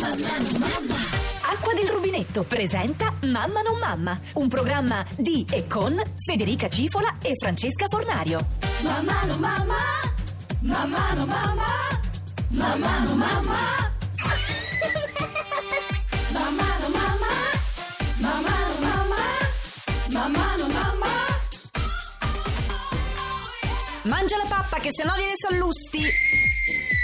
Acqua del rubinetto presenta Mamma non mamma, un programma di e con Federica Cifola e Francesca Fornario. Mamma non mamma, mamma non mamma, mamma non mamma. Mamma non mamma, mamma non mamma, mamma non mamma. Mangia la pappa che sennò viene sallusti.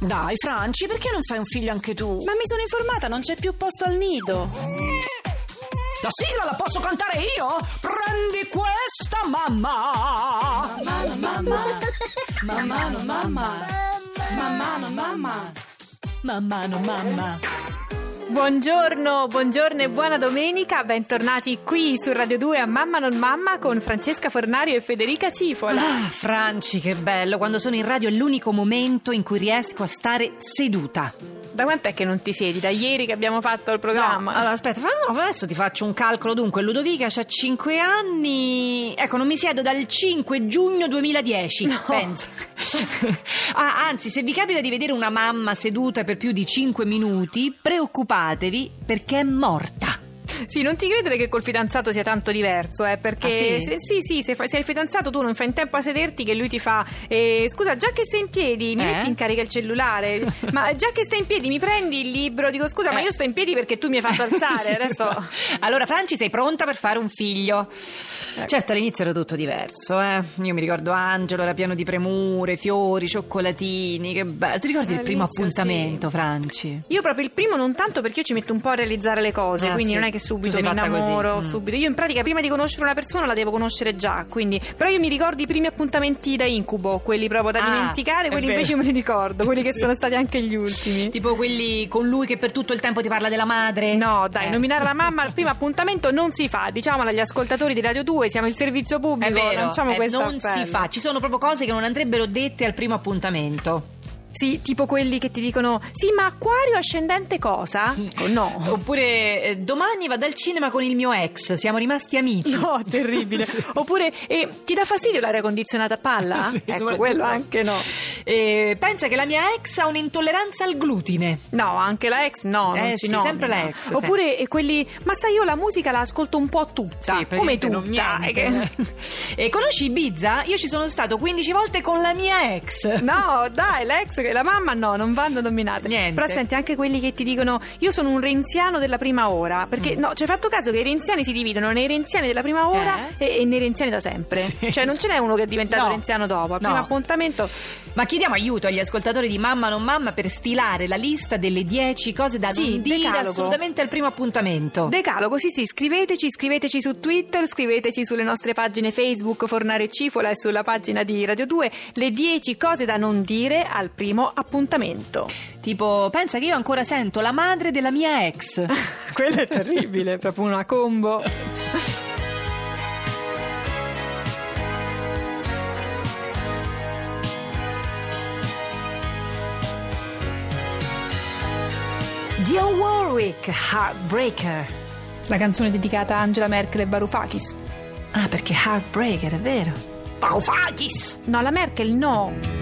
Dai, Franci, perché non fai un figlio anche tu? Ma mi sono informata, non c'è più posto al nido. La sigla la posso cantare io? Prendi questa, mamma! Mamma, mamma. Mamma, mamma. Mamma, mamma. Mamma, mamma. Buongiorno, buongiorno e buona domenica, bentornati qui su Radio 2 a Mamma non Mamma con Francesca Fornario e Federica Cifola. Ah, Franci, che bello. Quando sono in radio è l'unico momento in cui riesco a stare seduta. Da quant'è che non ti siedi? Da ieri che abbiamo fatto il No, programma? allora aspetta, no, adesso ti faccio un calcolo. Dunque, Ludovica ha 5 anni. Ecco, non mi siedo dal 5 giugno 2010. No. Penso. ah, anzi, se vi capita di vedere una mamma seduta per più di 5 minuti, preoccupatevi perché è morta. Sì, non ti credere che col fidanzato sia tanto diverso, eh, perché Ah, sì? se, sì, sì, se, fa- se hai il fidanzato tu non fai in tempo a sederti che lui ti fa eh, scusa, già che sei in piedi, mi Eh? metti in carica il cellulare, ma già che stai in piedi mi prendi il libro, dico scusa, ma Eh. io sto in piedi perché tu mi hai fatto alzare, Sì, adesso... Allora, Franci, sei pronta per fare un figlio? Certo, all'inizio era tutto diverso, eh. Io mi ricordo Angelo, era pieno di premure, fiori, cioccolatini, che bello. Ti ricordi il primo appuntamento, Franci? Io proprio il primo non tanto perché io ci metto un po' a realizzare le cose, Ah, quindi sì. non è che subito mi fatta così. innamoro, Mm. subito. Io in pratica prima di conoscere una persona la devo conoscere già, quindi però io mi ricordo i primi appuntamenti da incubo, quelli proprio da Ah, dimenticare, quelli invece me li ricordo, quelli che sono stati anche gli ultimi. Tipo quelli con lui che per tutto il tempo ti parla della madre? No, dai, Eh. nominare la mamma al primo appuntamento non si fa. Diciamolo agli ascoltatori di Radio 2, siamo il servizio pubblico, È vero, lanciamo eh, questo non appello. si fa, ci sono proprio cose che non andrebbero dette al primo appuntamento. Sì, tipo quelli che ti dicono "Sì, ma acquario ascendente cosa?" No. Oppure eh, domani vado al cinema con il mio ex, siamo rimasti amici. No, terribile. Oppure eh, ti dà fastidio l'aria condizionata a palla? Sì, ecco, quello anche no. Eh, pensa che la mia ex ha un'intolleranza al glutine. No, anche la ex no, non Eh si sì, nomina. sempre la ex, Oppure eh, quelli, ma sai io la musica la ascolto un po' tutta, come praticamente non tutta. eh, che- e conosci Ibiza? Io ci sono stato 15 volte con la mia ex. No, dai, l'ex e la mamma no, non vanno nominate. Niente. Però senti anche quelli che ti dicono io sono un renziano della prima ora. Perché Mm. no, hai fatto caso che i renziani si dividono nei renziani della prima ora e, e nei renziani da sempre. Sì. Cioè non ce n'è uno che è diventato No. renziano dopo. Al No. primo appuntamento. Ma chiediamo aiuto agli ascoltatori di Mamma non Mamma per stilare la lista delle 10 cose da Sì, non dire decalogo. assolutamente al primo appuntamento. Decalogo, sì sì, scriveteci, scriveteci su Twitter, scriveteci sulle nostre pagine Facebook Fornare Cifola e sulla pagina di Radio 2 le 10 cose da non dire al primo appuntamento. tipo, pensa che io ancora sento la madre della mia ex. Quello è terribile, è proprio una combo. Dio Warwick, Heartbreaker. La canzone dedicata a Angela Merkel e Varoufakis. Ah, perché Heartbreaker, è vero. Varoufakis! No, la Merkel no.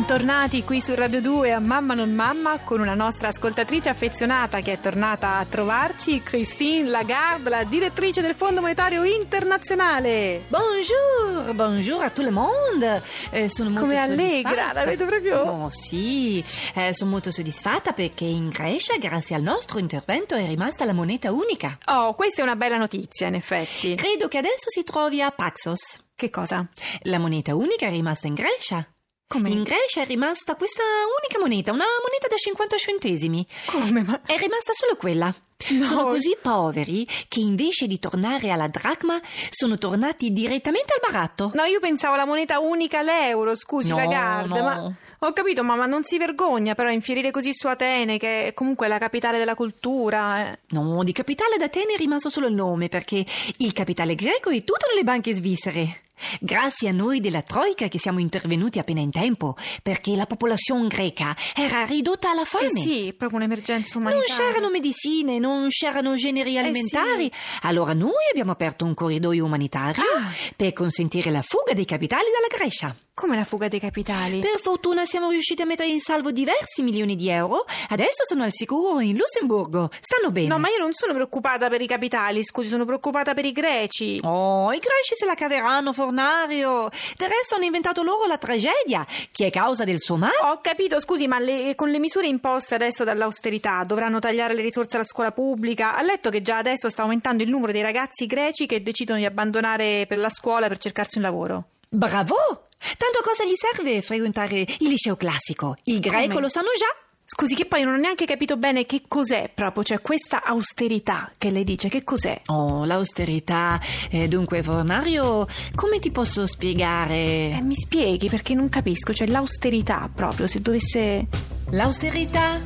Bentornati qui su Radio 2 a Mamma non Mamma con una nostra ascoltatrice affezionata che è tornata a trovarci, Christine Lagarde, la direttrice del Fondo Monetario Internazionale. Bonjour, bonjour a tout le monde. Eh, sono molto Come allegra, la vedo proprio- Oh sì, Eh, sono molto soddisfatta perché in Grecia, grazie al nostro intervento, è rimasta la moneta unica. Oh, questa è una bella notizia in effetti. Credo che adesso si trovi a Paxos. Che cosa? La moneta unica è rimasta in Grecia. Come? In Grecia è rimasta questa unica moneta, una moneta da 50 centesimi. Come? Ma... È rimasta solo quella. No. Sono così poveri che invece di tornare alla dracma sono tornati direttamente al baratto. No, io pensavo alla moneta unica l'euro, scusi, No, Lagarde, no. ma... Ho capito, ma, ma non si vergogna però infierire così su Atene, che è comunque la capitale della cultura. eh. No, di capitale d'Atene è rimasto solo il nome perché il capitale greco è tutto nelle banche svizzere. Grazie a noi della Troica che siamo intervenuti appena in tempo perché la popolazione greca era ridotta alla fame. Eh sì, proprio un'emergenza Non umanitaria. c'erano medicine, non c'erano generi alimentari. sì. Allora noi abbiamo aperto un corridoio umanitario Ah. per consentire la fuga dei capitali dalla Grecia. Come la fuga dei capitali? Per fortuna siamo riusciti a mettere in salvo diversi milioni di euro. Adesso sono al sicuro in Lussemburgo. Stanno bene. No, ma io non sono preoccupata per i capitali, scusi, sono preoccupata per i greci. Oh, i greci se la caveranno, Fornario. Del resto hanno inventato loro la tragedia, che è causa del suo male. Ho capito, scusi, ma le- con le misure imposte adesso dall'austerità dovranno tagliare le risorse alla scuola pubblica. Ha letto che già adesso sta aumentando il numero dei ragazzi greci che decidono di abbandonare per la scuola per cercarsi un lavoro. Bravo! Tanto cosa gli serve frequentare il liceo classico? Il greco Come? lo sanno già. Scusi, che poi non ho neanche capito bene che cos'è proprio, cioè questa austerità che lei dice, che cos'è? Oh, l'austerità. Eh, dunque, Fornario, come ti posso spiegare? Eh, mi spieghi perché non capisco, cioè l'austerità proprio, se dovesse... L'austerità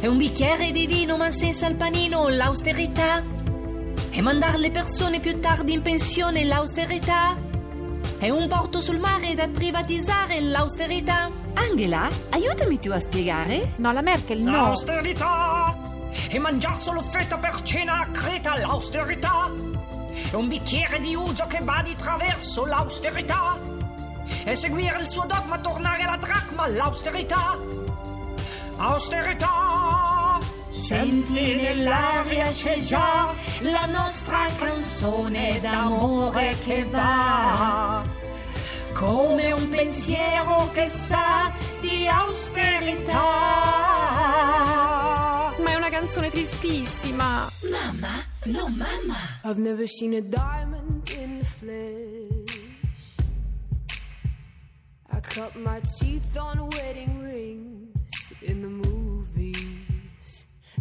è un bicchiere di vino ma senza il panino, l'austerità è mandare le persone più tardi in pensione, l'austerità è un porto sul mare da privatizzare, l'austerità. Angela, aiutami tu a spiegare. No, la Merkel no. L'austerità! E mangiare solo fetta per cena a Creta, l'austerità! E un bicchiere di uso che va di traverso, l'austerità! E seguire il suo dogma, tornare alla dracma, l'austerità! Austerità! Senti nell'aria c'è già la nostra canzone d'amore che va come un pensiero che sa di austerità. Ma è una canzone tristissima. Mamma, no mamma. I've never seen a diamond in the flesh. I cut my teeth on wedding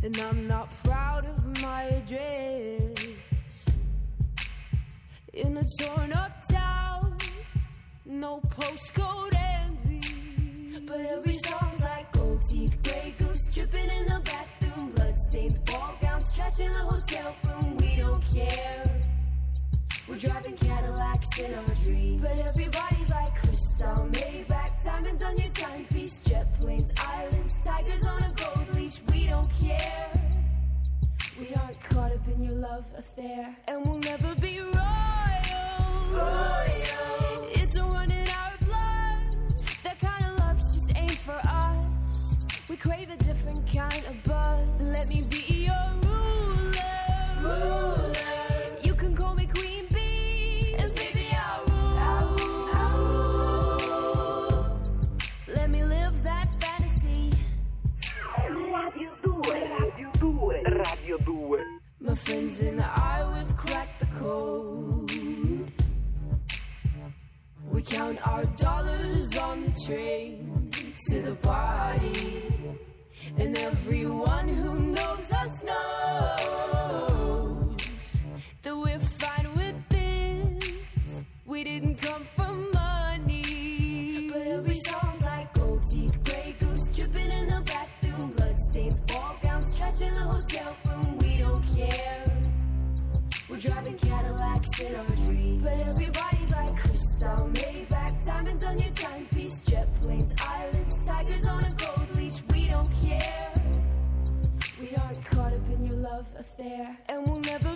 And I'm not proud of my address. In a torn up town, no postcode envy. But every song's like gold teeth, gray goose dripping in the bathroom, bloodstains, ball gowns, trash in the hotel room. We don't care. We're driving Cadillacs in our dreams. But everybody's like crystal, Maybach, diamonds on your timepiece, jet planes, islands, tigers on a gold leash. We don't care. We aren't caught up in your love affair, and we'll never be royals. It's a run in our blood. That kind of luck's just ain't for us. We crave a different kind of buzz. Let me be your ruler. You My friends and I, we've cracked the code. We count our dollars on the train to the party. And everyone who knows us knows that we're fine with this. We didn't come for Cadillacs in our dreams. But everybody's like crystal, Maybach, diamonds on your timepiece, jet planes, islands, tigers on a gold leash. We don't care. We aren't caught up in your love affair, and we'll never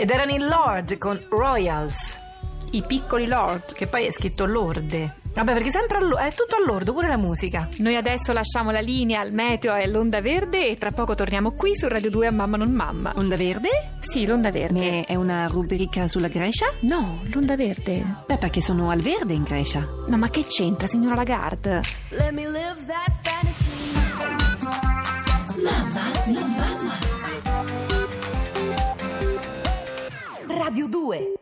Ed erano in Lord con Royals, I piccoli lord. che poi è scritto Lorde. Vabbè, perché sempre allo- è tutto all'ordo, pure la musica. Noi adesso lasciamo la linea al meteo e all'onda verde e tra poco torniamo qui su Radio 2 a Mamma non Mamma. Onda verde? Sì, l'onda verde. Ma è una rubrica sulla Grecia? No, l'onda verde. Beh, perché sono al verde in Grecia. No, ma che c'entra, signora Lagarde? Let me live that fast più 2.